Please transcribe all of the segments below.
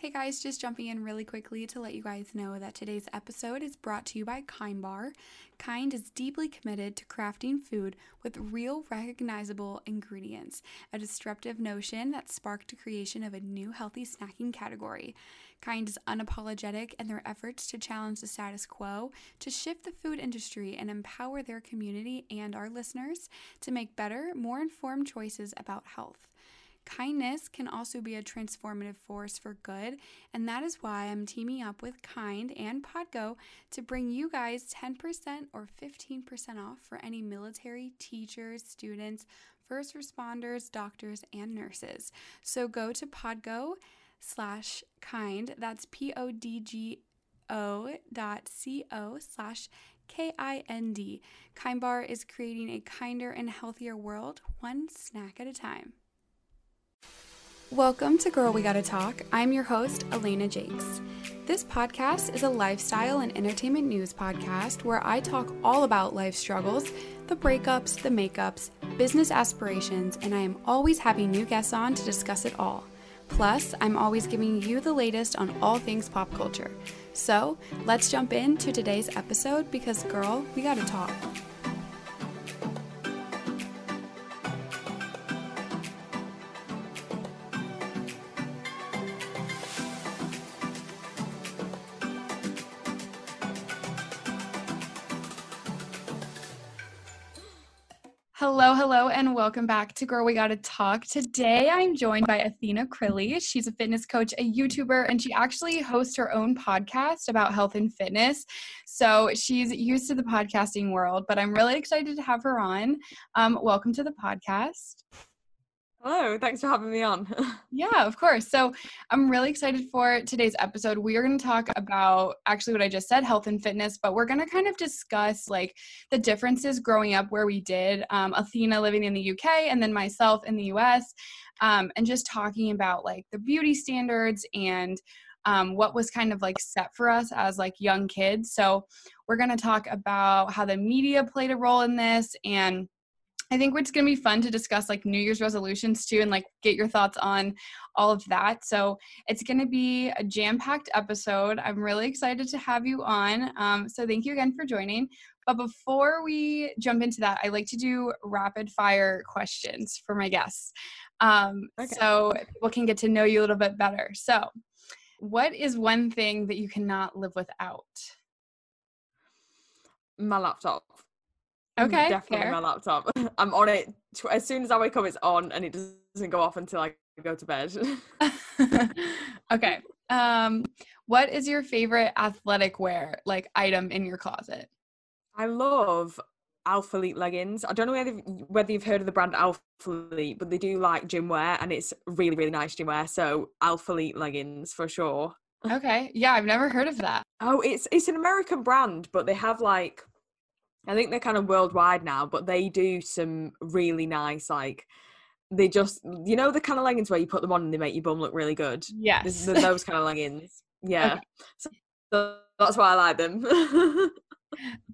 Hey guys, just jumping in really quickly to let you guys know that today's episode is brought to you by Kind Bar. Kind is deeply committed to crafting food with real, recognizable ingredients, a disruptive notion that sparked the creation of a new healthy snacking category. Kind is unapologetic in their efforts to challenge the status quo, to shift the food industry, and empower their community and our listeners to make better, more informed choices about health. Kindness can also be a transformative force for good, and that is why I'm teaming up with Kind and Podgo to bring you guys 10% or 15% off for any military, teachers, students, first responders, doctors, and nurses. So go to Podgo slash kind, that's P O D G O dot C O slash K I N D. Kind Bar is creating a kinder and healthier world, one snack at a time. Welcome to Girl We Gotta Talk. I'm your host, Elena Jakes. This podcast is a lifestyle and entertainment news podcast where I talk all about life struggles, the breakups, the makeups, business aspirations, and I am always having new guests on to discuss it all. Plus, I'm always giving you the latest on all things pop culture. So, let's jump into today's episode because, girl, we gotta talk. Hello, hello, and welcome back to Girl We Gotta Talk. Today I'm joined by Athena Crilly. She's a fitness coach, a YouTuber, and she actually hosts her own podcast about health and fitness. So she's used to the podcasting world, but I'm really excited to have her on. Um, welcome to the podcast. Hello, thanks for having me on. yeah, of course. So I'm really excited for today's episode. We are going to talk about actually what I just said, health and fitness, but we're going to kind of discuss like the differences growing up where we did. Um, Athena living in the UK and then myself in the US, um, and just talking about like the beauty standards and um, what was kind of like set for us as like young kids. So we're going to talk about how the media played a role in this and I think it's going to be fun to discuss like New Year's resolutions too and like get your thoughts on all of that. So it's going to be a jam packed episode. I'm really excited to have you on. Um, so thank you again for joining. But before we jump into that, I like to do rapid fire questions for my guests. Um, okay. So people can get to know you a little bit better. So, what is one thing that you cannot live without? My laptop. Okay. Definitely fair. my laptop. I'm on it as soon as I wake up. It's on, and it doesn't go off until I go to bed. okay. Um, what is your favorite athletic wear like item in your closet? I love Alphalete leggings. I don't know whether, whether you've heard of the brand Alphalete, but they do like gym wear, and it's really really nice gym wear. So Alphalete leggings for sure. Okay. Yeah, I've never heard of that. Oh, it's it's an American brand, but they have like I think they're kind of worldwide now, but they do some really nice like they just you know the kind of leggings where you put them on and they make your bum look really good. Yes, those kind of leggings. Yeah, okay. so, so that's why I like them.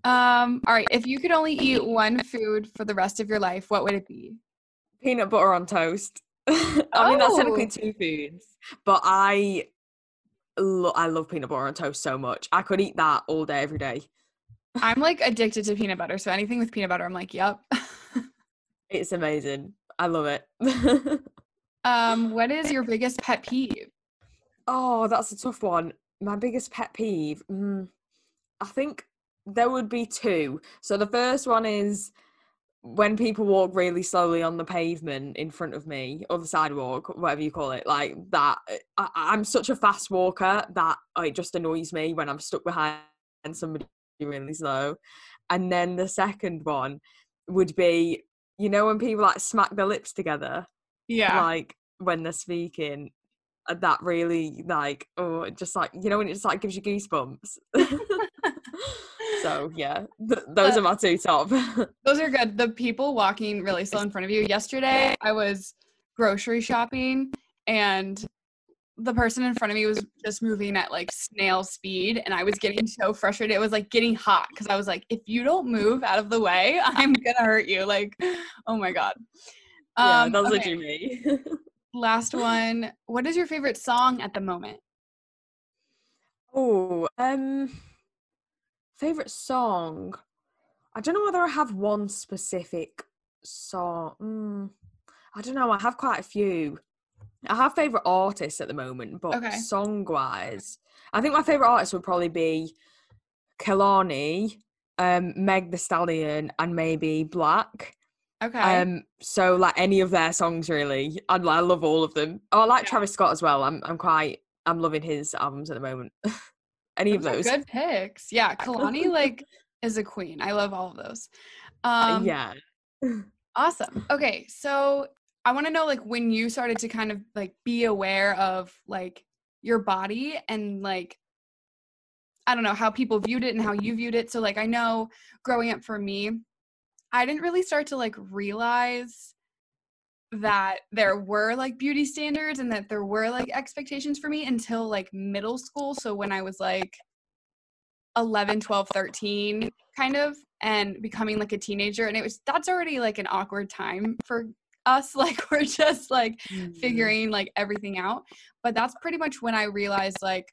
um. All right. If you could only eat one food for the rest of your life, what would it be? Peanut butter on toast. I oh. mean, that's technically oh. two foods, but I, lo- I love peanut butter on toast so much. I could eat that all day, every day. I'm like addicted to peanut butter. So anything with peanut butter, I'm like, yep. it's amazing. I love it. um, what is your biggest pet peeve? Oh, that's a tough one. My biggest pet peeve. Mm, I think there would be two. So the first one is when people walk really slowly on the pavement in front of me or the sidewalk whatever you call it like that I, am such a fast walker that it just annoys me when i'm stuck behind somebody really slow. And then the second one would be, you know, when people like smack their lips together. Yeah. Like when they're speaking. Uh, that really like oh just like you know when it just like gives you goosebumps. so yeah, th- those uh, are my two top. those are good. The people walking really slow in front of you. Yesterday I was grocery shopping and the person in front of me was just moving at like snail speed and I was getting so frustrated. It was like getting hot because I was like, if you don't move out of the way, I'm gonna hurt you. Like, oh my God. Um, yeah, that was okay. me. Last one. What is your favorite song at the moment? Oh, um, favorite song. I don't know whether I have one specific song. Mm, I don't know. I have quite a few. I have favorite artists at the moment, but Okay. song wise, I think my favorite artist would probably be Kehlani, um, Meg the Stallion, and maybe Black. Okay. Um, so like any of their songs really, I, I love all of them. Oh, I like Yeah. Travis Scott as well. I'm I'm quite I'm loving his albums at the moment. any of Those are those, good picks. Yeah, Kehlani like is a queen. I love all of those. Um, yeah. Awesome. Okay, so I want to know like when you started to kind of like be aware of like your body and like I don't know how people viewed it and how you viewed it. So like I know growing up for me, I didn't really start to like realize that there were like beauty standards and that there were like expectations for me until like middle school. So when I was like 11, 12, 13 kind of and becoming like a teenager and it was that's already like an awkward time for us like we're just like Mm. figuring like everything out but that's pretty much when i realized like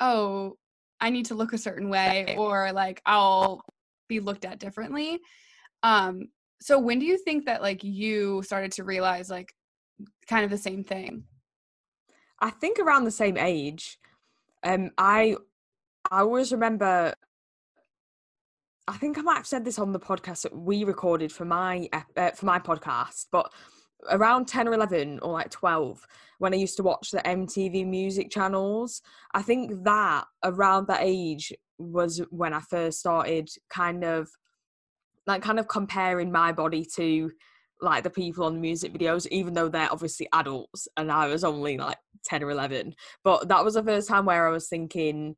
oh i need to look a certain way or like i'll be looked at differently um so when do you think that like you started to realize like kind of the same thing I think around the same age. Um, I I always remember. I think I might have said this on the podcast that we recorded for my uh, for my podcast, but around ten or eleven or like twelve, when I used to watch the MTV music channels, I think that around that age was when I first started kind of like kind of comparing my body to like the people on the music videos, even though they're obviously adults and I was only like 10 or 11. But that was the first time where I was thinking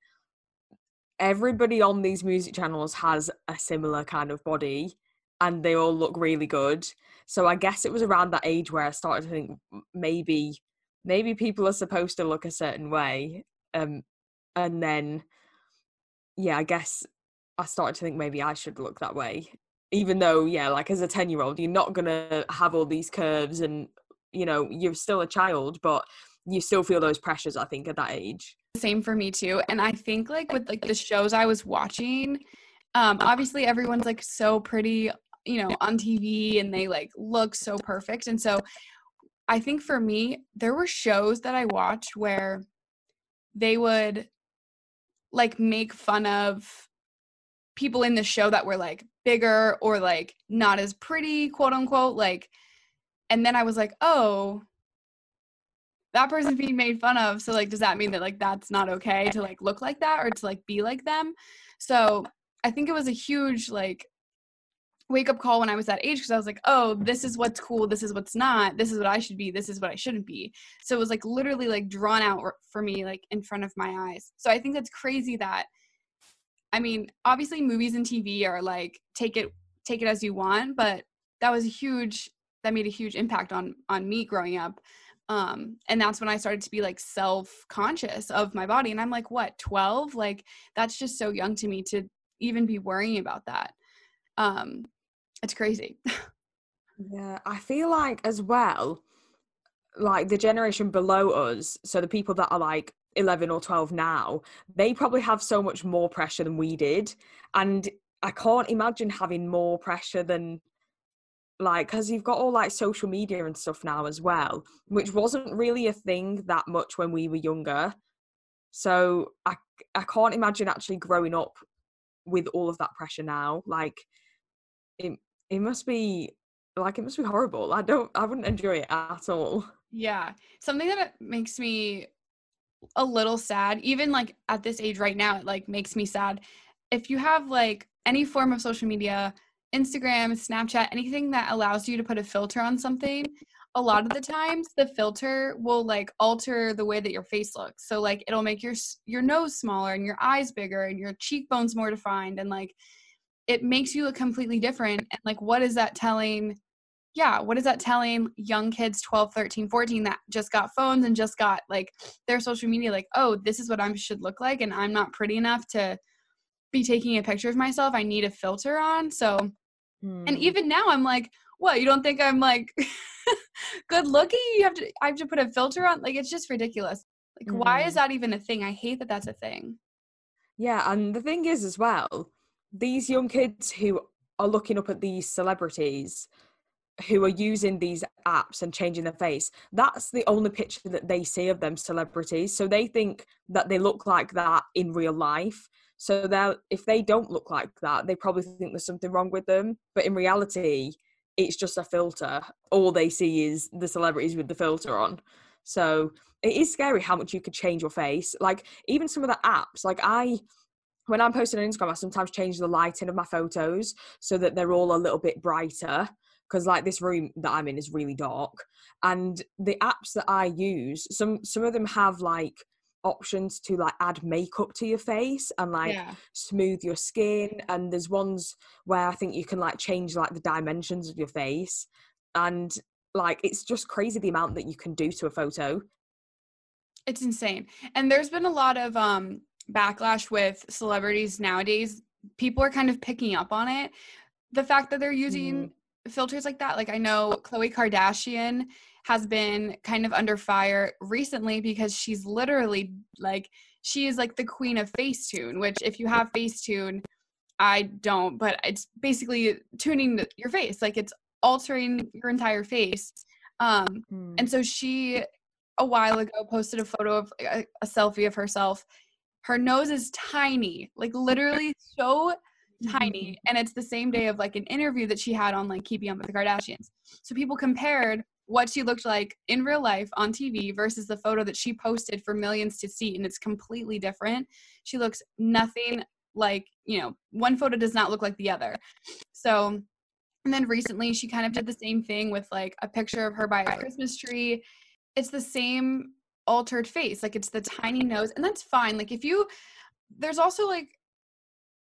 everybody on these music channels has a similar kind of body and they all look really good. So I guess it was around that age where I started to think maybe maybe people are supposed to look a certain way. Um and then yeah, I guess I started to think maybe I should look that way. Even though, yeah, like as a 10 year old, you're not going to have all these curves and, you know, you're still a child, but you still feel those pressures, I think, at that age. same for me too and i think like with like the shows i was watching um obviously everyone's like so pretty you know on tv and they like look so perfect and so i think for me there were shows that i watched where they would like make fun of people in the show that were like bigger or like not as pretty quote unquote like and then i was like oh that person's being made fun of. So like does that mean that like that's not okay to like look like that or to like be like them? So i think it was a huge like wake up call when i was that age because i was like oh this is what's cool this is what's not this is what i should be this is what i shouldn't be. So it was like literally like drawn out for me like in front of my eyes. So i think that's crazy that i mean obviously movies and tv are like take it take it as you want but that was a huge that made a huge impact on on me growing up um and that's when i started to be like self conscious of my body and i'm like what 12 like that's just so young to me to even be worrying about that um it's crazy Yeah, I feel like as well, like the generation below us, so the people that are like 11 or 12 now, they probably have so much more pressure than we did. And I can't imagine having more pressure than like, because you've got all like social media and stuff now as well, which mm. wasn't really a thing that much when we were younger. So I, I can't imagine actually growing up with all of that pressure now. Like, it, it must be like it must be horrible. I don't I wouldn't enjoy it at all. yeah something that makes me a little sad even like at this age right now it like makes me sad if you have like any form of social media instagram snapchat anything that allows you to put a filter on something a lot of the times the filter will like alter the way that your face looks. So like it'll make your your nose smaller and your eyes bigger and your cheekbones more defined and like it makes you look completely different. And like what is that telling yeah what is that telling young kids 12 13 14 that just got phones and just got like their social media like oh this is what i should look like and i'm not pretty enough to be taking a picture of myself. I need a filter on. So and Hmm. even now i'm like what you don't think i'm like good looking you have to i have to put a filter on like it's just ridiculous Like, mm. why is Mm-hmm. that even a thing? I hate that that's a thing. Yeah, and the thing is as well, these young kids who are looking up at these celebrities who are using these apps and changing their face, that's the only picture that they see of them celebrities. So they think that they look like that in real life. So they'll if they don't look like that, they probably think there's something wrong with them. But in reality, it's just a filter. All they see is the celebrities with the filter on. So it is scary how much you could change your face. Like even some of the apps, like I when I'm posting on Instagram, I sometimes change the lighting of my photos so that they're all a little bit brighter. Because like this room that I'm in is really dark. And the apps that I use, some some of them have like options to like add makeup to your face and like yeah. smooth your skin and there's ones where i think you can like change like the dimensions of your face and like it's just crazy the amount that you can do to a photo It's insane. And there's been a lot of um backlash with celebrities nowadays. People are kind of picking up on it. The fact that they're using filters like that. Like I know Khloe Kardashian has been kind of under fire recently because she's literally like she is like the queen of Facetune, which if you have Facetune, I don't, but it's basically tuning your face. Like it's altering your entire face. Um Mm. and so she a while ago posted a photo of a, a selfie of herself. Her nose is tiny, like literally so tiny. And it's the same day of like an interview that she had on like Keeping Up with the Kardashians. So people compared what she looked like in real life on TV versus the photo that she posted for millions to see. And it's completely different. She looks nothing like, you know, one photo does not look like the other. So, and then recently she kind of did the same thing with like a picture of her by a Christmas tree. It's the same altered face. Like it's the tiny nose. And that's fine. Like if you, there's also like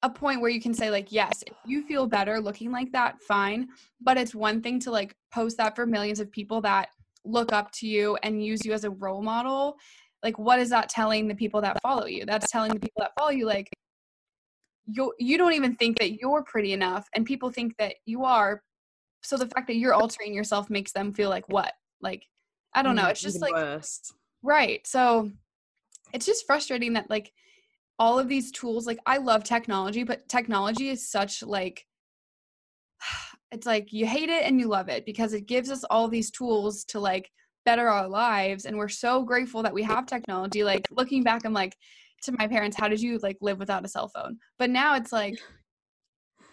a point where you can say like yes if you feel better looking like that fine. But it's one thing to like post that for millions of people that look up to you and use you as a role model. Like what is that telling the people that follow you? That's telling the people that follow you like you you don't even think that you're pretty enough and people think that you are. So the fact that you're altering yourself makes them feel like what? Like i don't know. Mm, it's just like worse. Right. So it's just frustrating that like all of these tools like I love technology, but technology is such like it's like you hate it and you love it because it gives us all these tools to like better our lives and we're so grateful that we have technology. Like looking back I'm like to my parents, how did you like live without a cell phone? But now it's like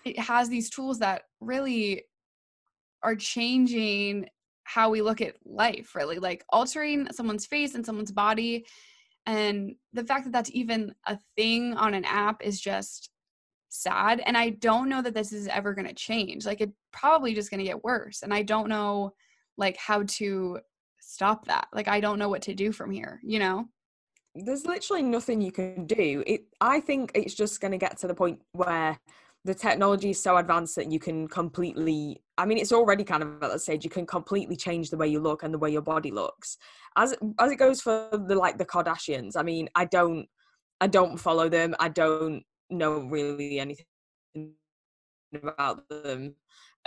it has these tools that really are changing how we look at life really like altering someone's face and someone's body and the fact that that's even a thing on an app is just sad and i don't know that this is ever going to change like it probably just going to get worse and i don't know like how to stop that like i don't know what to do from here you know there's literally nothing you can do. It I think it's just going to get to the point where the technology is so advanced that you can completely I mean it's already kind of at that stage you can completely change the way you look and the way your body looks. As as it goes for the like the Kardashians, I mean I don't I don't follow them. I don't know really anything about them.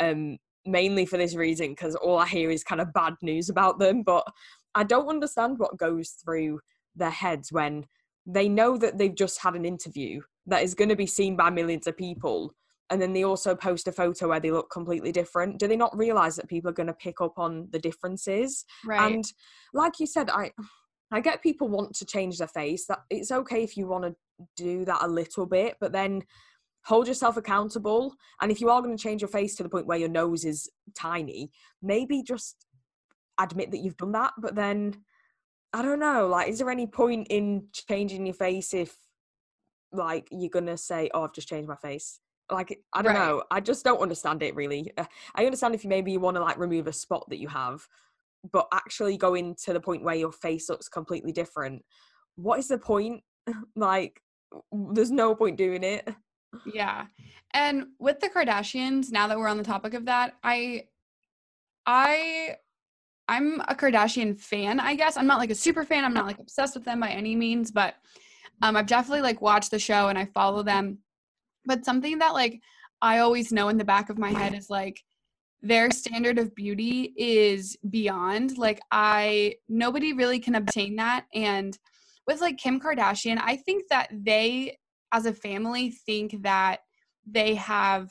Um mainly for this reason because all I hear is kind of bad news about them, but I don't understand what goes through their heads when they know that they've just had an interview that is going to be seen by millions of people and then they also post a photo where they look completely different do they not realize that people are going to pick up on the differences right and like you said i i get people want to change their face that it's okay if you want to do that a little bit but then hold yourself accountable and if you are going to change your face to the point where your nose is tiny maybe just admit that you've done that but then I don't know. Like, is there any point in changing your face if, like, you're gonna say, "Oh, I've just changed my face"? Like, I don't Right. know. I just don't understand it really. Uh, I understand if you maybe you want to like remove a spot that you have, but actually going to the point where your face looks completely different. What is the point? like, there's no point doing it. Yeah. And with the Kardashians, now that we're on the topic of that, I I I'm a Kardashian fan, I guess. I'm not like a super fan. I'm not like obsessed with them by any means, but um I've definitely like watched the show and I follow them. But something that like I always know in the back of my head is like their standard of beauty is beyond like I nobody really can obtain that and with like Kim Kardashian, I think that they as a family think that they have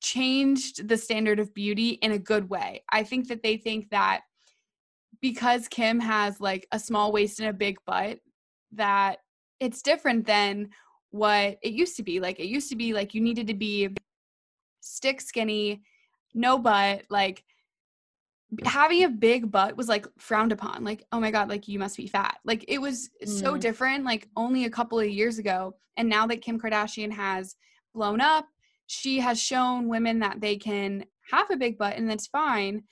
changed the standard of beauty in a good way. I think that they think that because Kim has like a small waist and a big butt, that it's different than what it used to be. Like it used to be like you needed to be stick skinny, no butt, like having a big butt was like frowned upon. Like, oh my God, like you must be fat. Like it was mm. so different, like only a couple of years ago. And now that Kim Kardashian has blown up, she has shown women that they can have a big butt and that's fine.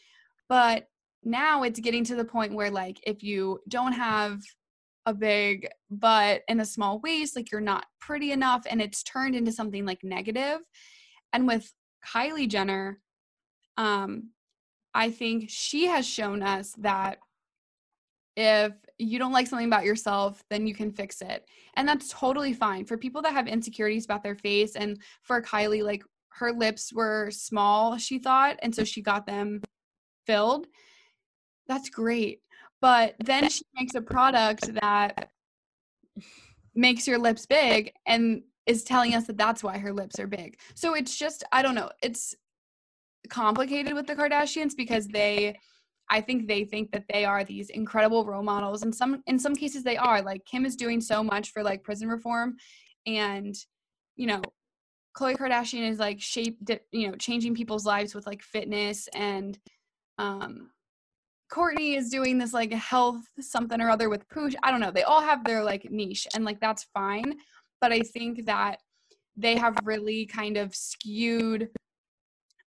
But now it's getting to the point where like if you don't have a big butt and a small waist like you're not pretty enough and it's turned into something like negative. and with kylie jenner um i think she has shown us that if you don't like something about yourself then you can fix it and that's totally fine for people that have insecurities about their face and for kylie like her lips were small she thought and so she got them filled that's great. But then she makes a product that makes your lips big and is telling us that that's why her lips are big. So it's just, I don't know, it's complicated with the Kardashians because they I think they think that they are these incredible role models and some in some cases they are. Like Kim is doing so much for like prison reform and you know, Khloe Kardashian is like shape you know, changing people's lives with like fitness and um Kourtney is doing this like health something or other with Poosh. I don't know. They all have their like niche and like that's fine. But I think that they have really kind of skewed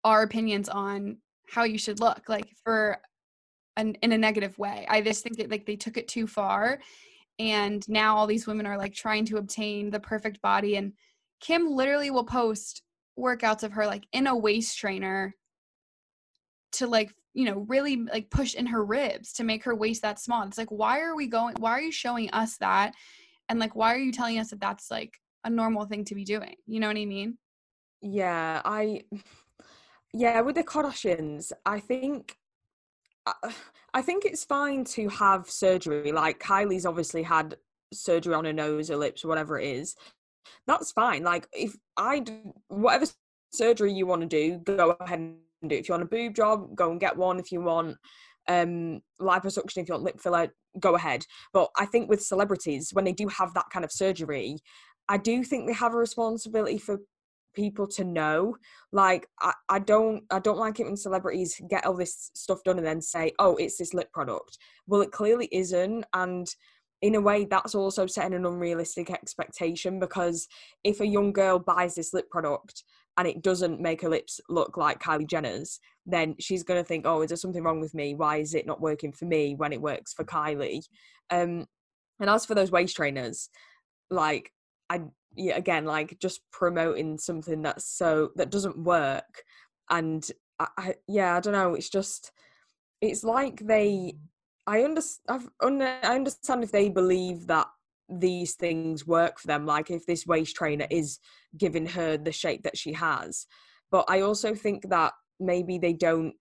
our opinions on how you should look like for an in a negative way. I just think that like they took it too far and now all these women are like trying to obtain the perfect body and Kim literally will post workouts of her like in a waist trainer to like you know really like push in her ribs to make her waist that small. It's like why are we going why are you showing us that? And like why are you telling us that that's like a normal thing to be doing? You know what i mean? Yeah i yeah with the kardashians i think uh, i think it's fine to have surgery. Like kylie's obviously had surgery on her nose or lips whatever it is. That's fine. Like if i do whatever surgery you want to do go ahead do. If you want a boob job, go and get one. If you want um, liposuction, if you want lip filler, go ahead. But I think with celebrities, when they do have that kind of surgery, I do think they have a responsibility for people to know like I, I don't i don't like it when celebrities get all this stuff done and then say oh it's this lip product well it clearly isn't and in a way that's also setting an unrealistic expectation because if a young girl buys this lip product and it doesn't make her lips look like Kylie Jenner's, then she's going to think, oh, is there something wrong with me? Why is it not working for me when it works for Kylie? Um, and as for those waist trainers, like, I, yeah, again, like just promoting something that's so, that doesn't work. And I, I yeah, I don't know. It's just, it's like they, I understand, I understand if they believe that these things work for them like if this waist trainer is giving her the shape that she has. But i also think that maybe they don't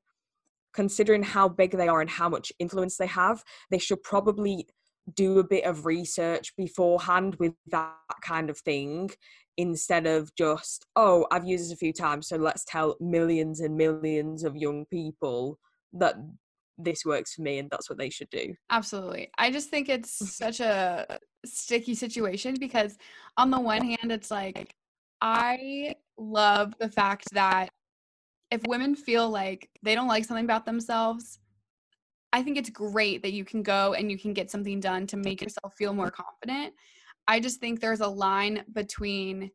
considering how big they are and how much influence they have they should probably do a bit of research beforehand with that kind of thing instead of just oh i've used this a few times so let's tell millions and millions of young people that this works for me and that's what they should do. Absolutely. I just think it's such a sticky situation because on the one hand it's like I love the fact that if women feel like they don't like something about themselves, I think it's great that you can go and you can get something done to make yourself feel more confident. I just think there's a line between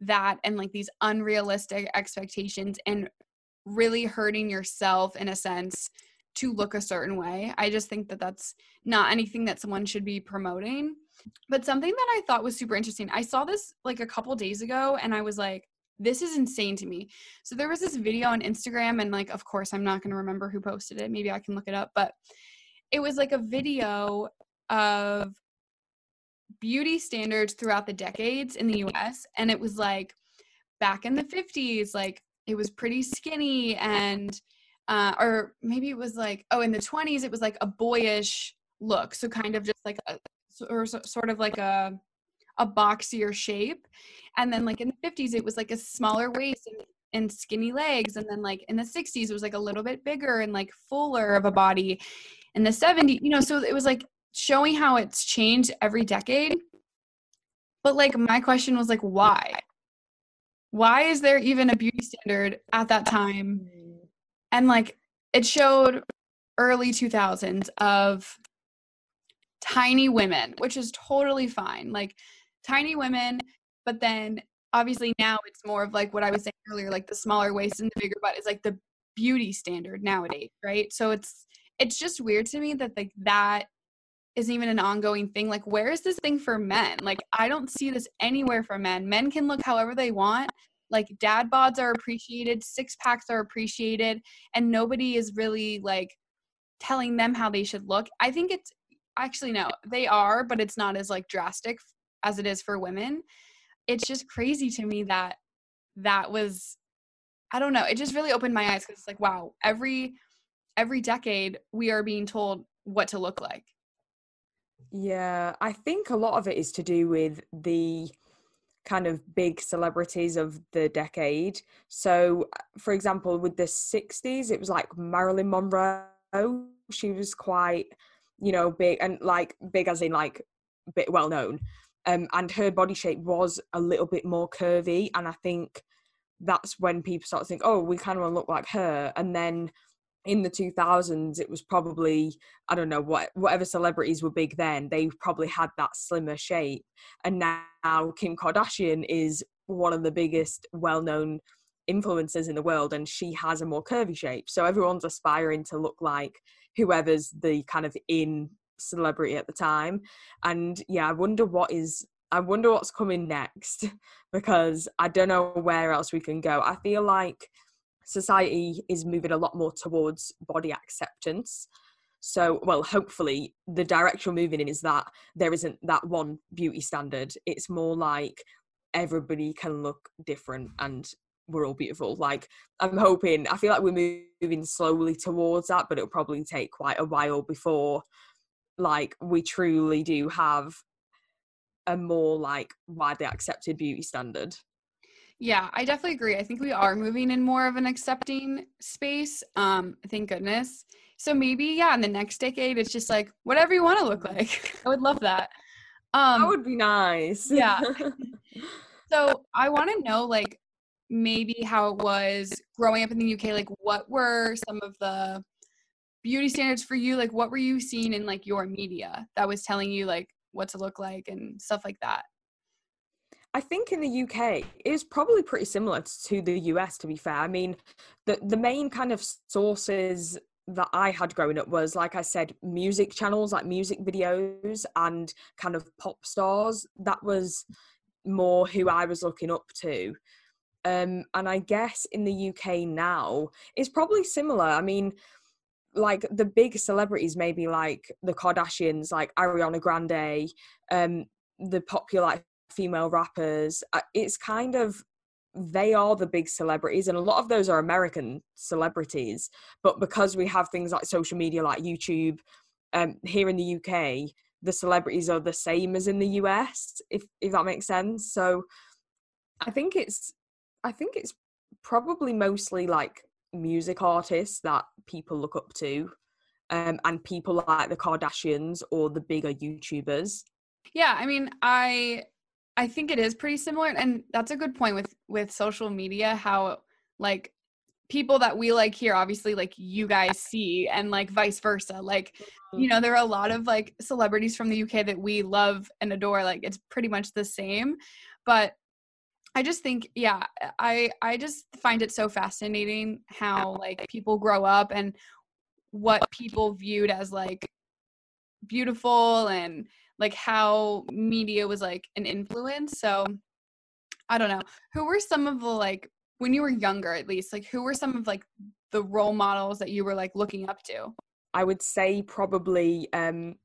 that and like these unrealistic expectations and really hurting yourself in a sense to look a certain way. I just think that that's not anything that someone should be promoting. But something that I thought was super interesting, I saw this like a couple days ago and I was like, this is insane to me. So there was this video on Instagram, and like, of course, I'm not going to remember who posted it. Maybe I can look it up, but it was like a video of beauty standards throughout the decades in the US. And it was like back in the 50s, like it was pretty skinny and uh, or maybe it was like oh in the 20s it was like a boyish look. So kind of just like a or sort of like a a boxier shape. And then like in the 50s it was like a smaller waist and, and skinny legs and then like in the 60s it was like a little bit bigger and like fuller of a body. In the 70s, you know, so it was like showing how it's changed every decade. But like my question was like why? Why is there even a beauty standard at that time? And like it showed early 2000s of tiny women, which is totally fine. Like tiny women, but then obviously now it's more of like what I was saying earlier, like the smaller waist and the bigger butt is like the beauty standard nowadays, right? So it's it's just weird to me that like that isn't even an ongoing thing. Like where is this thing for men? Like I don't see this anywhere for men. Men can look however they want. Like dad bods are appreciated, six packs are appreciated, and nobody is really like telling them how they should look. I think it's actually no, they are, but it's not as like drastic as it is for women. It's just crazy to me that that was I don't know, it just really opened my eyes cuz it's like wow, every every decade we are being told what to look like. Yeah, I think a lot of it is to do with the kind of big celebrities of the decade. So, for example, with the 60s, it was like Marilyn Monroe. She was quite, you know, big and like big as in like bit well known. Um, and her body shape was a little bit more curvy. And I think that's when people start to think, oh, we kind of want to look like her. And then in the 2000s it was probably i don't know what whatever celebrities were big then they probably had that slimmer shape. And now kim kardashian is one of the biggest well-known influencers in the world and she has a more curvy shape. So everyone's aspiring to look like whoever's the kind of in celebrity at the time. And yeah i wonder what is i wonder what's coming next because i don't know where else we can go. I feel like society is moving a lot more towards body acceptance. So, well, hopefully, the direction we're moving in is that there isn't that one beauty standard. It's more like everybody can look different and we're all beautiful. Like, I'm hoping, I feel like we're moving slowly towards that, but it'll probably take quite a while before, like, we truly do have a more, like, widely accepted beauty standard. Yeah, I definitely agree. I think we are moving in more of an accepting space. Um, thank goodness. So maybe, yeah, in the next decade, it's just like whatever you want to look like. I would love that. Um, that would be nice. yeah. so I want to know, like, maybe how it was growing up in the UK. Like, what were some of the beauty standards for you? Like, what were you seeing in like your media that was telling you like what to look like and stuff like that? I think in the UK is probably pretty similar to the US. To be fair, I mean, the the main kind of sources that I had growing up was, like I said, music channels, like music videos, and kind of pop stars. That was more who I was looking up to. Um, and I guess in the UK now it's probably similar. I mean, like the big celebrities, maybe like the Kardashians, like Ariana Grande, um, the popular like female rappers. Uh, it's kind of they are the big celebrities and a lot of those are american celebrities but because we have things like social media like youtube um, here in the uk the celebrities are the same as in the us if if that makes sense so i think it's i think it's probably mostly like music artists that people look up to um, and people like the kardashians or the bigger youtubers yeah i mean i I think it is pretty similar and that's a good point with with social media how like people that we like here obviously like you guys see and like vice versa like you mm-hmm. know there are a lot of like celebrities from the UK that we love and adore like it's pretty much the same but I just think yeah I I just find it so fascinating how like people grow up and what people viewed as like beautiful and like how media was like an influence. So I don't know. Who were some of the like when you were younger at least, like who were some of like the role models that you were like looking up to? I would say probably um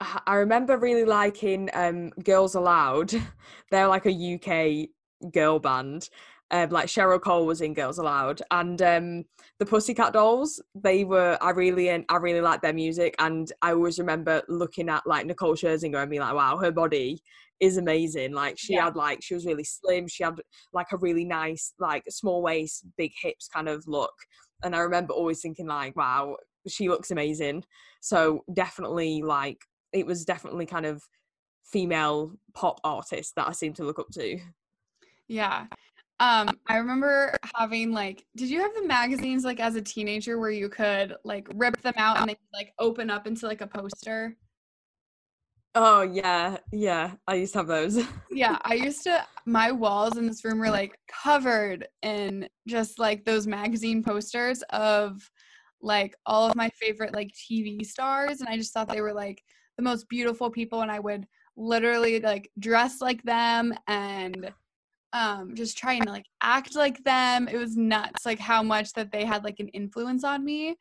I remember really liking um Girls Aloud. They're like a UK girl band Um, like Cheryl Cole was in Girls Aloud, and um, the Pussycat Dolls. They were. I really and I really liked their music, and I always remember looking at like Nicole Scherzinger and being like, "Wow, her body is amazing." Like she Yeah. had like she was really slim. She had like a really nice like small waist, big hips kind of look, and I remember always thinking like, "Wow, she looks amazing." So definitely like it was definitely kind of female pop artist that I seem to look up to. Yeah. Um, I remember having like, did you have the magazines like as a teenager where you could like rip them out and they could like open up into like a poster? Oh yeah, yeah. I used to have those. Yeah, I used to, my walls in this room were like covered in just like those magazine posters of like all of my favorite like TV stars. And I just thought they were like the most beautiful people. And I would literally like dress like them and um just trying to like act like them. It was nuts, like how much that they had like an influence on me.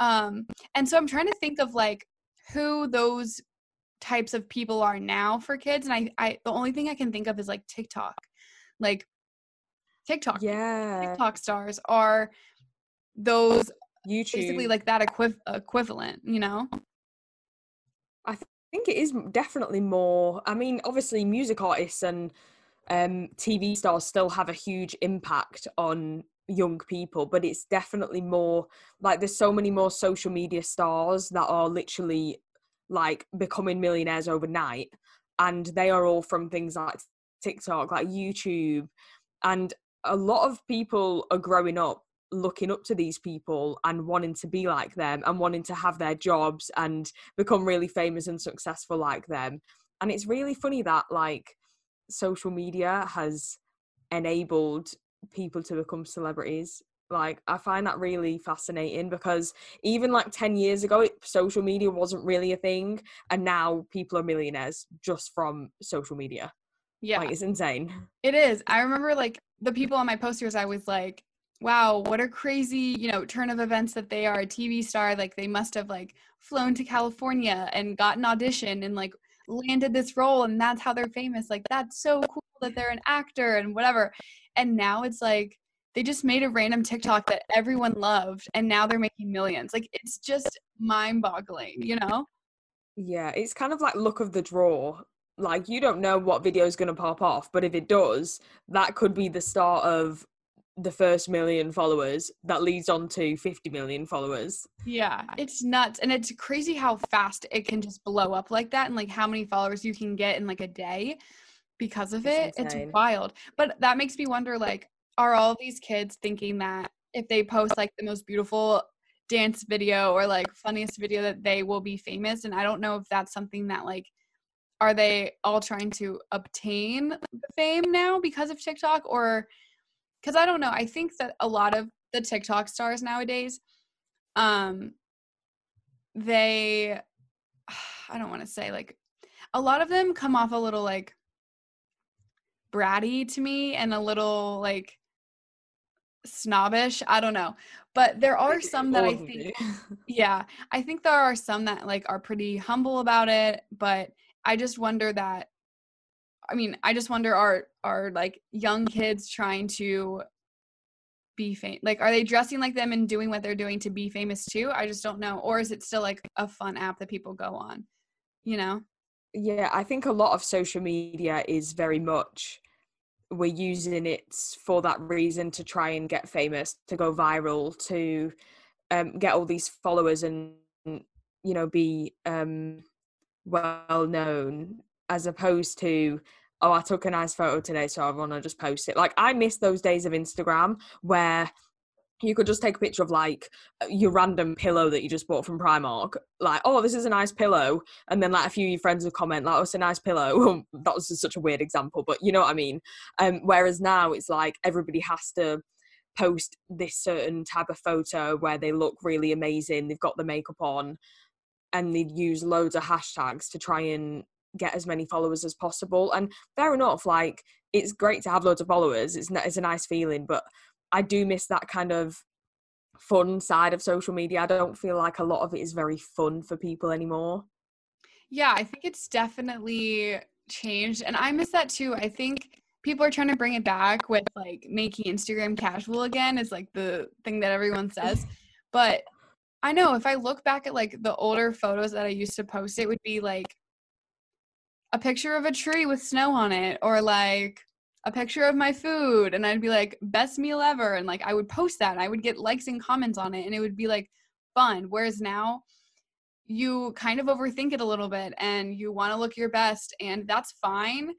Um, and so I'm trying to think of like who those types of people are now for kids and I, I the only thing i can think of is like tiktok like tiktok yeah. tiktok stars are those YouTube. basically like that equiv- equivalent you know I think it is definitely more. I mean, obviously, music artists and um, TV stars still have a huge impact on young people, but it's definitely more like there's so many more social media stars that are literally like becoming millionaires overnight, and they are all from things like TikTok, like YouTube, and a lot of people are growing up looking up to these people and wanting to be like them and wanting to have their jobs and become really famous and successful like them and it's really funny that like social media has enabled people to become celebrities like i find that really fascinating because even like 10 years ago it, social media wasn't really a thing and now people are millionaires just from social media. Yeah. like it's insane. It is. I remember like the people on my posters i was like wow what a crazy you know turn of events that they are a tv star like they must have like flown to california and got an audition and like landed this role and that's how they're famous. Like that's so cool that they're an actor and whatever. And now it's like they just made a random tiktok that everyone loved and now they're making millions. Like it's just mind boggling you know? Yeah, it's kind of like luck of the draw. Like you don't know what video is going to pop off, but if it does, that could be the start of the first million followers that leads on to 50 million followers. Yeah, it's nuts. And it's crazy how fast it can just blow up like that and like how many followers you can get in like a day because of It's it. It's wild. But that makes me wonder like, are all these kids thinking that if they post like the most beautiful dance video or like funniest video that they will be famous? And I don't know if that's something that like, are they all trying to obtain fame now because of TikTok or because I don't know. I think that a lot of the TikTok stars nowadays, um, they, I don't want to say like, a lot of them come off a little like bratty to me and a little like snobbish. I don't know, but there are some that I think yeah, I think there are some that like are pretty humble about it, but I just wonder that I mean, I just wonder are are like young kids trying to be famous? Like are they dressing like them and doing what they're doing to be famous too? I just don't know. Or is it still like a fun app that people go on? You know? Yeah, I think a lot of social media is very much we're using it for that reason to try and get famous, to go viral, to um, get all these followers and you know be um, well known, as opposed to oh I took a nice photo today, so I want to just post it. Like I miss those days of Instagram where you could just take a picture of like your random pillow that you just bought from Primark, like, oh, this is a nice pillow, and then like a few of your friends would comment, like, oh, it's a nice pillow. that was such a weird example, but you know what I mean. Um, whereas now it's like everybody has to post this certain type of photo where they look really amazing, they've got the makeup on, and they use loads of hashtags to try and get as many followers as possible. And fair enough, like it's great to have loads of followers. It's it's a nice feeling, but I do miss that kind of fun side of social media. I don't feel like a lot of it is very fun for people anymore. Yeah, I think it's definitely changed. And I miss that too. I think people are trying to bring it back with like making Instagram casual again is like the thing that everyone says. But I know if I look back at like the older photos that I used to post, it would be like a picture of a tree with snow on it or like a picture of my food and I'd be like best meal ever and like I would post that I would get likes and comments on it and it would be like fun. Whereas now you kind of overthink it a little bit and you want to look your best and that's fine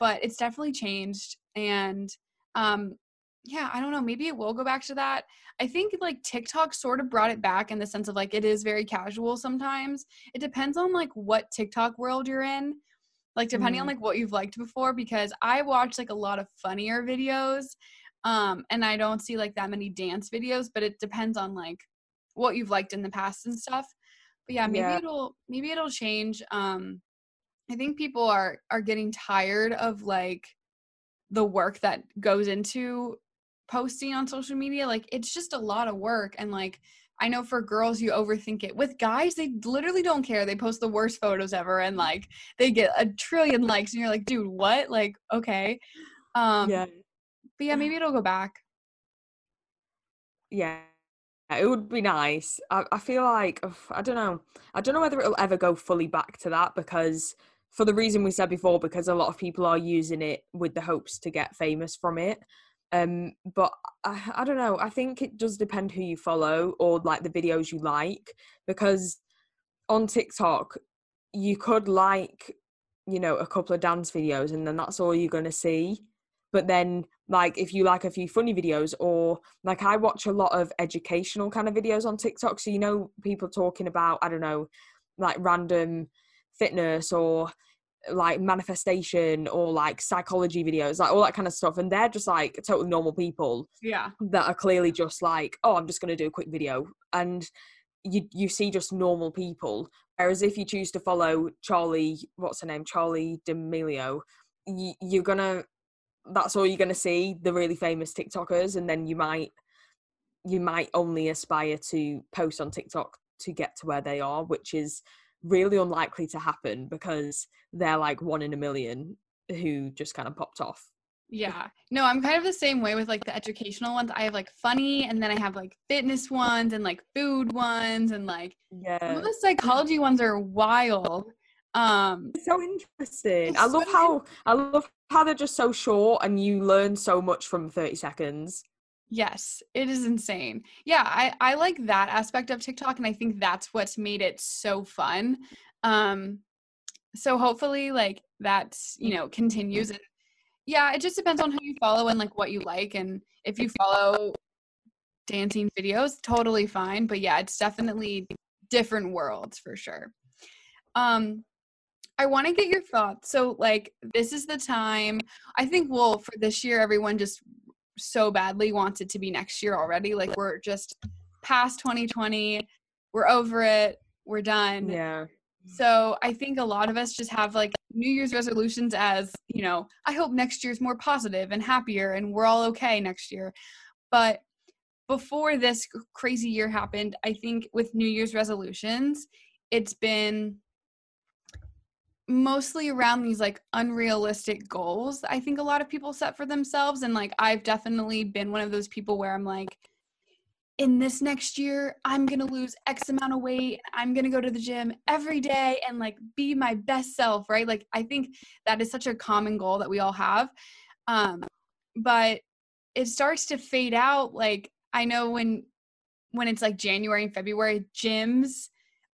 but it's definitely changed and um yeah i don't know maybe it will go back to that. I think like tiktok sort of brought it back in the sense of like it is very casual sometimes. It depends on like what tiktok world you're in like depending mm. on like what you've liked before because i watch like a lot of funnier videos um and i don't see like that many dance videos but it depends on like what you've liked in the past and stuff but yeah maybe yeah. it'll maybe it'll change um i think people are are getting tired of like the work that goes into posting on social media like it's just a lot of work and like I know for girls you overthink it. With guys, they literally don't care. They post the worst photos ever and like they get a trillion likes and you're like, dude, what? Like, okay. Um yeah. But yeah, maybe it'll go back. Yeah. It would be nice. I, I feel like I don't know. I don't know whether it'll ever go fully back to that because for the reason we said before, because a lot of people are using it with the hopes to get famous from it. Um, but I, I don't know. I think it does depend who you follow or like the videos you like because on TikTok you could like you know a couple of dance videos and then that's all you're going to see but then like if you like a few funny videos or like I watch a lot of educational kind of videos on TikTok so you know people talking about I don't know like random fitness or like manifestation or like psychology videos, like all that kind of stuff. And they're just like totally normal people. Yeah. That are clearly just like, oh, I'm just gonna do a quick video. And you you see just normal people. Whereas if you choose to follow Charlie, what's her name? Charlie D'Amelio, you, you're gonna that's all you're gonna see, the really famous TikTokers, and then you might you might only aspire to post on TikTok to get to where they are, which is really unlikely to happen because they're like one in a million who just kind of popped off. Yeah. No, I'm kind of the same way with like the educational ones. I have like funny and then I have like fitness ones and like food ones and like yeah. the psychology ones are wild. Um it's so interesting. I love so how I love how they're just so short and you learn so much from 30 seconds. Yes, it is insane. Yeah, I I like that aspect of TikTok and I think that's what's made it so fun. Um so hopefully like that's, you know, continues and yeah, it just depends on who you follow and like what you like and if you follow dancing videos, totally fine, but yeah, it's definitely different worlds for sure. Um I want to get your thoughts. So, like, this is the time. I think, well, for this year, everyone just so badly wants it to be next year already. Like we're just past 2020, we're over it, we're done. Yeah. So I think a lot of us just have like New Year's resolutions as, you know, I hope next year's more positive and happier and we're all okay next year. But before this crazy year happened, I think with New Year's resolutions, it's been mostly around these like unrealistic goals I think a lot of people set for themselves. And like I've definitely been one of those people where I'm like, in this next year, I'm gonna lose X amount of weight. I'm gonna go to the gym every day and like be my best self, right? Like I think that is such a common goal that we all have. Um, but it starts to fade out. Like I know when when it's like January and February, gyms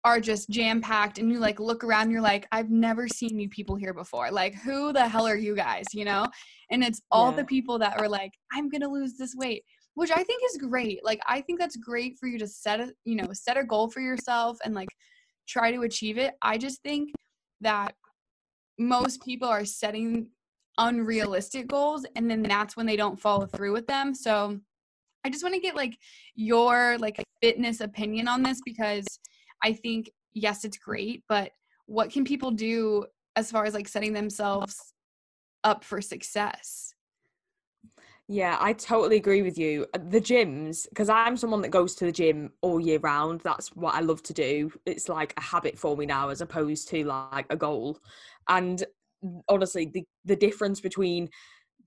are just jam packed and you like look around you're like I've never seen you people here before. Like who the hell are you guys, you know? And it's all yeah. the people that are like I'm going to lose this weight, which I think is great. Like I think that's great for you to set a, you know, set a goal for yourself and like try to achieve it. I just think that most people are setting unrealistic goals and then that's when they don't follow through with them. So I just want to get like your like fitness opinion on this because I think, yes, it's great, but what can people do as far as like setting themselves up for success? Yeah, I totally agree with you. Uh, the gyms, because I'm someone that goes to the gym all year round. That's what I love to do. It's like a habit for me now, as opposed to like a goal. And honestly, the the difference between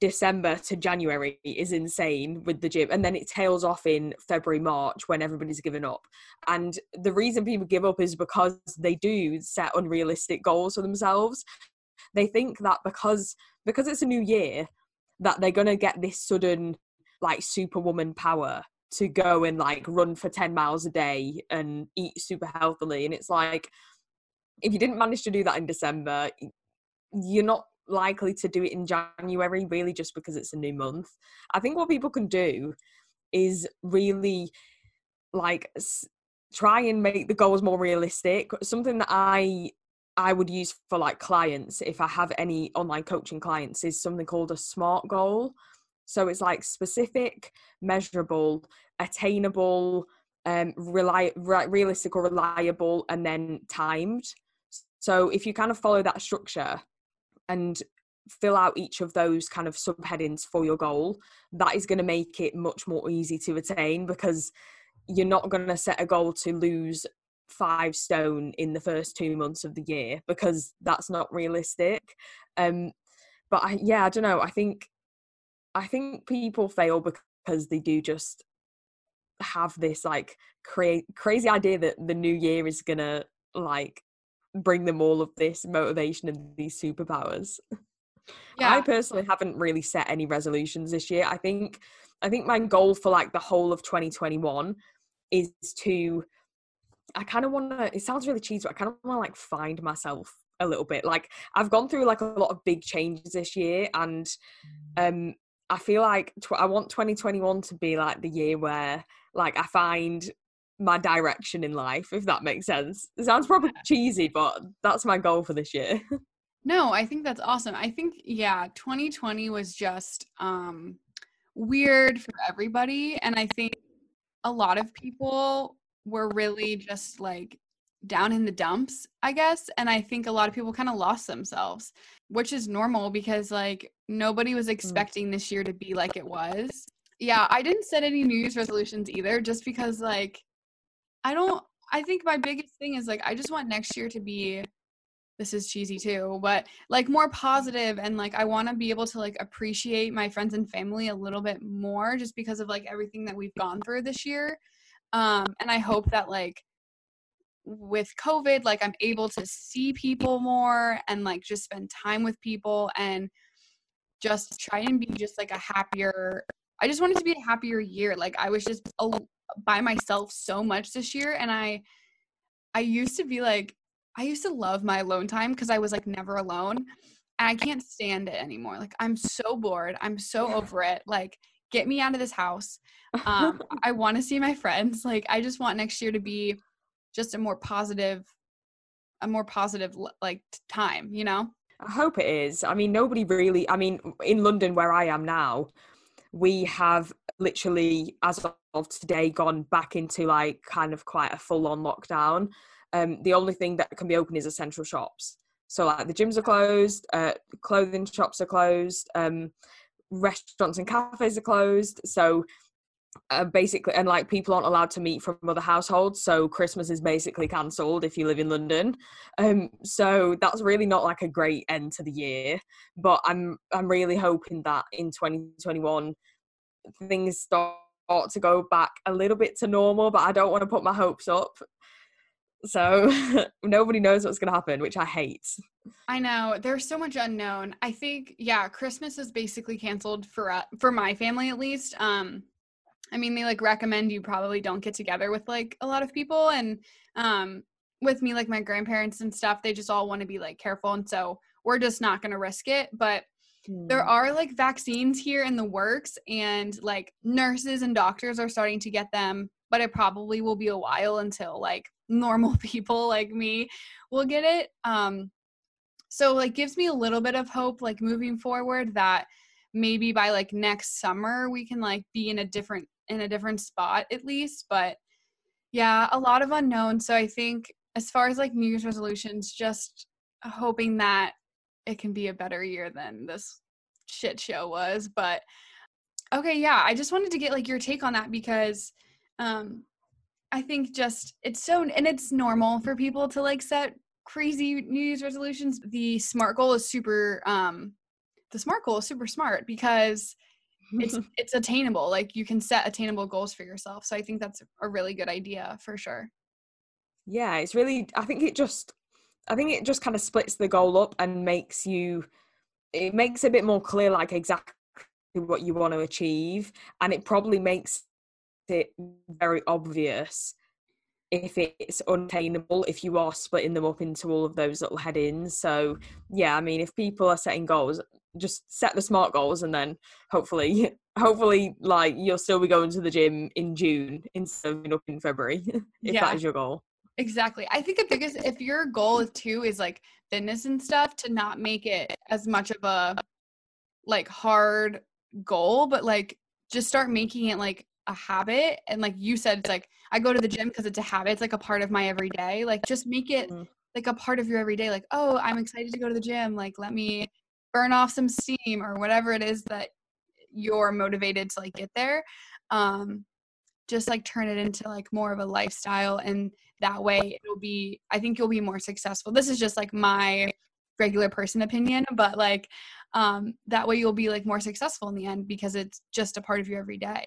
December to January is insane with the gym, and then it tails off in February, March when everybody's given up. And the reason people give up is because they do set unrealistic goals for themselves. They think that because because it's a new year, that they're gonna get this sudden like superwoman power to go and like run for 10 miles a day and eat super healthily. And it's like, if you didn't manage to do that in December, you're not likely to do it in January, really, just because it's a new month. I think what people can do is really like s- try and make the goals more realistic. Something that I I would use for like clients if I have any online coaching clients is something called a SMART goal. So it's like specific, measurable, attainable, um, reli- re- realistic or reliable, and then timed. So if you kind of follow that structure and fill out each of those kind of subheadings for your goal, that is going to make it much more easy to attain because you're not going to set a goal to lose five stone in the first two months of the year because that's not realistic. Um, but I, yeah, I don't know. I think I think people fail because they do just have this like cra- crazy idea that the new year is gonna like bring them all of this motivation and these superpowers. Yeah. I personally haven't really set any resolutions this year. I think I think my goal for like the whole of 2021 is to I kind of want to it sounds really cheesy, but I kind of want to like find myself a little bit. Like I've gone through like a lot of big changes this year and um I feel like tw- I want 2021 to be like the year where like I find my direction in life, if that makes sense. It sounds probably cheesy, but that's my goal for this year. no, I think that's awesome. I think yeah, 2020 was just um weird for everybody and I think a lot of people were really just like down in the dumps, I guess, and I think a lot of people kind of lost themselves, which is normal because like nobody was mm. expecting mm. this year to be like it was. Yeah, I didn't set any New Year's resolutions either just because like I don't I think my biggest thing is like I just want next year to be this is cheesy too, but like more positive and like I want to be able to like appreciate my friends and family a little bit more just because of like everything that we've gone through this year. Um and I hope that like with COVID like I'm able to see people more and like just spend time with people and just try and be just like a happier I just wanted to be a happier year. Like I was just by myself so much this year and I I used to be like I used to love my alone time because I was like never alone and I can't stand it anymore. Like I'm so bored. I'm so over it. Like get me out of this house. Um I want to see my friends. Like I just want next year to be just a more positive a more positive like time, you know? I hope it is. I mean nobody really I mean in London where I am now we have literally as of today gone back into like kind of quite a full on lockdown. Um the only thing that can be open is essential shops. So like the gyms are closed uh clothing shops are closed um restaurants and cafes are closed. So uh, basically and like people aren't allowed to meet from other households so christmas is basically cancelled if you live in london. Um so that's really not like a great end to the year but i'm i'm really hoping that in 2021 things start to go back a little bit to normal but i don't want to put my hopes up. So nobody knows what's going to happen which i hate. I know there's so much unknown. I think yeah christmas is basically canceled for uh, for my family at least um I mean, they like recommend you probably don't get together with like a lot of people. And um, with me, like my grandparents and stuff, they just all want to be like careful. And so we're just not going to risk it. But mm. there hmm. are like vaccines here in the works, and like nurses and doctors are starting to get them. But it probably will be a while until like normal people like me will get it. Um, so like gives me a little bit of hope, like moving forward, that maybe by like next summer we can like be in a different in a different spot at least. But yeah, a lot of unknown. So I think as far as like New Year's resolutions, just hoping that it can be a better year than this shit show was. But okay, yeah, I just wanted to get like your take on that because um I think just it's so and it's normal for people to like set crazy New Year's resolutions. The SMART goal is super um the smart goal is super smart because it's it's attainable. Like you can set attainable goals for yourself. So I think that's a really good idea for sure. Yeah, it's really I think it just I think it just kind of splits the goal up and makes you it makes it a bit more clear like exactly what you want to achieve and it probably makes it very obvious if it's unattainable if you are splitting them up into all of those little headings. So yeah i mean if people are setting goals just set the smart goals and then hopefully hopefully like you'll still be going to the gym in june instead of up in february if yeah. that is your goal. Exactly. I think the biggest if your goal is too is like fitness and stuff to not make it as much of a like hard goal but like just start making it like a habit and like you said it's like i go to the gym because it's a habit it's like a part of my everyday like just make it mm-hmm. like a part of your everyday like oh i'm excited to go to the gym like let me burn off some steam or whatever it is that you're motivated to like get there um just like turn it into like more of a lifestyle and that way it'll be i think you'll be more successful this is just like my regular person opinion but like um that way you'll be like more successful in the end because it's just a part of your everyday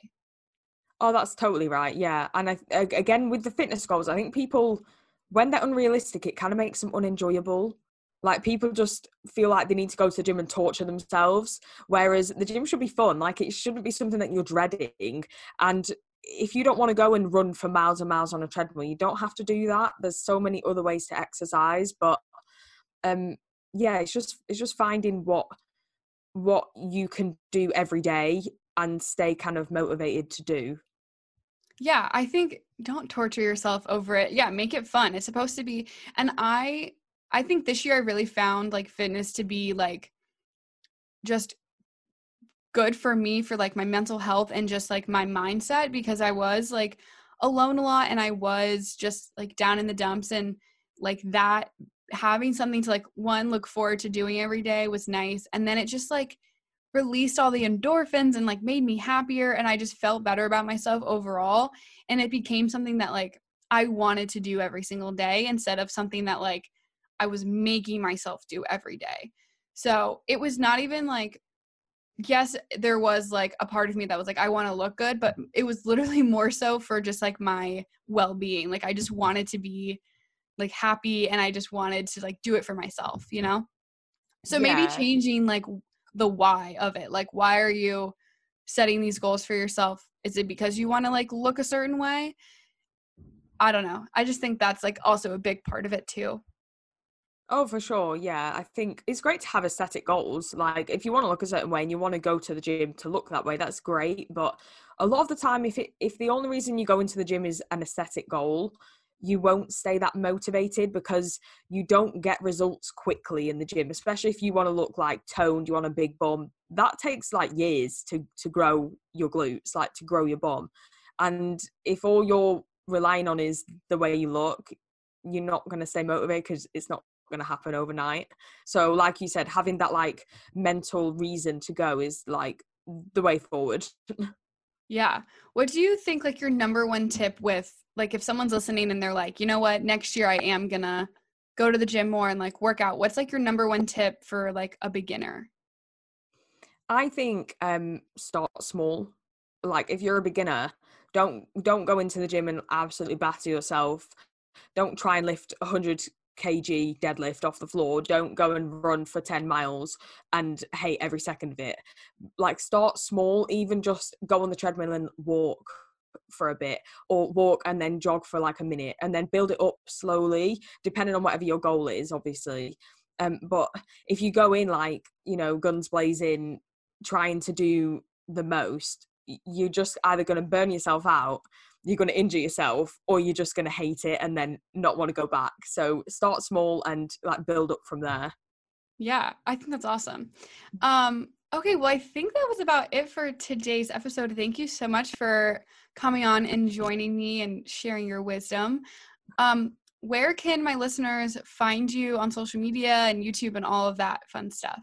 Oh, that's totally right. Yeah, and I, again with the fitness goals, I think people when they're unrealistic, it kind of makes them unenjoyable. Like people just feel like they need to go to the gym and torture themselves, whereas the gym should be fun. Like it shouldn't be something that you're dreading. And if you don't want to go and run for miles and miles on a treadmill, you don't have to do that. There's so many other ways to exercise, but um, yeah, it's just it's just finding what what you can do every day and stay kind of motivated to do. Yeah, I think don't torture yourself over it. Yeah, make it fun. It's supposed to be and I I think this year I really found like fitness to be like just good for me for like my mental health and just like my mindset because I was like alone a lot and I was just like down in the dumps and like that having something to like one look forward to doing every day was nice and then it just like released all the endorphins and like made me happier and I just felt better about myself overall and it became something that like I wanted to do every single day instead of something that like I was making myself do every day. So, it was not even like yes, there was like a part of me that was like I want to look good, but it was literally more so for just like my well-being. Like I just wanted to be like happy and I just wanted to like do it for myself, you know? So yeah. maybe changing like the why of it. Like, why are you setting these goals for yourself? Is it because you want to like look a certain way? I don't know. I just think that's like also a big part of it too. Oh, for sure. Yeah. I think it's great to have aesthetic goals. Like, if you want to look a certain way and you want to go to the gym to look that way, that's great. But a lot of the time, if it, if the only reason you go into the gym is an aesthetic goal, you won't stay that motivated because you don't get results quickly in the gym especially if you want to look like toned you want a big bum. That takes like years to to grow your glutes like to grow your bum. And if all you're relying on is the way you look you're not going to stay motivated because it's not going to happen overnight. So like you said having that like mental reason to go is like the way forward yeah what do you think like your number one tip with like if someone's listening and they're like, you know what, next year I am gonna go to the gym more and like work out, what's like your number one tip for like a beginner? I think um start small. Like if you're a beginner, don't don't go into the gym and absolutely batter yourself. Don't try and lift 100 kg deadlift off the floor. Don't go and run for 10 miles and hate every second of it. Like start small, even just go on the treadmill and walk for a bit or walk and then jog for like a minute and then build it up slowly depending on whatever your goal is obviously um but if you go in like you know guns blazing trying to do the most you're just either going to burn yourself out you're going to injure yourself or you're just going to hate it and then not want to go back so start small and like build up from there yeah i think that's awesome um Okay, well, I think that was about it for today's episode. Thank you so much for coming on and joining me and sharing your wisdom. Um, where can my listeners find you on social media and YouTube and all of that fun stuff?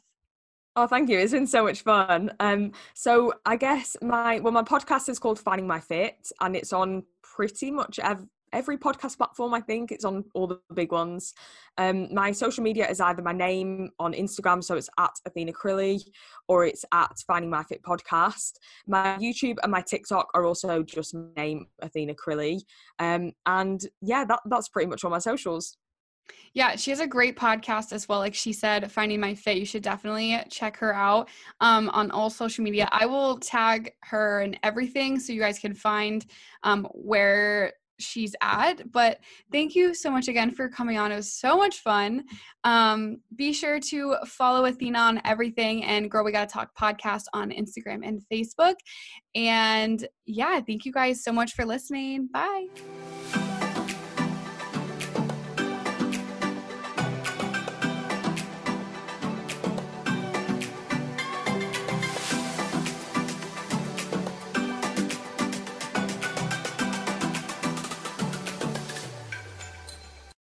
Oh, thank you. It's been so much fun. Um, so I guess my well, my podcast is called Finding My Fit, and it's on pretty much ev- every podcast platform. I think it's on all the big ones. Um, my social media is either my name on Instagram, so it's at Athena Crilly, or it's at Finding My Fit Podcast. My YouTube and my TikTok are also just name, Athena Crilly. Um, and yeah, that, that's pretty much all my socials. Yeah, she has a great podcast as well. Like she said, Finding My Fit. You should definitely check her out um, on all social media. I will tag her and everything so you guys can find um, where she's at. But thank you so much again for coming on. It was so much fun. Um, be sure to follow Athena on everything and Girl We Gotta Talk podcast on Instagram and Facebook. And yeah, thank you guys so much for listening. Bye.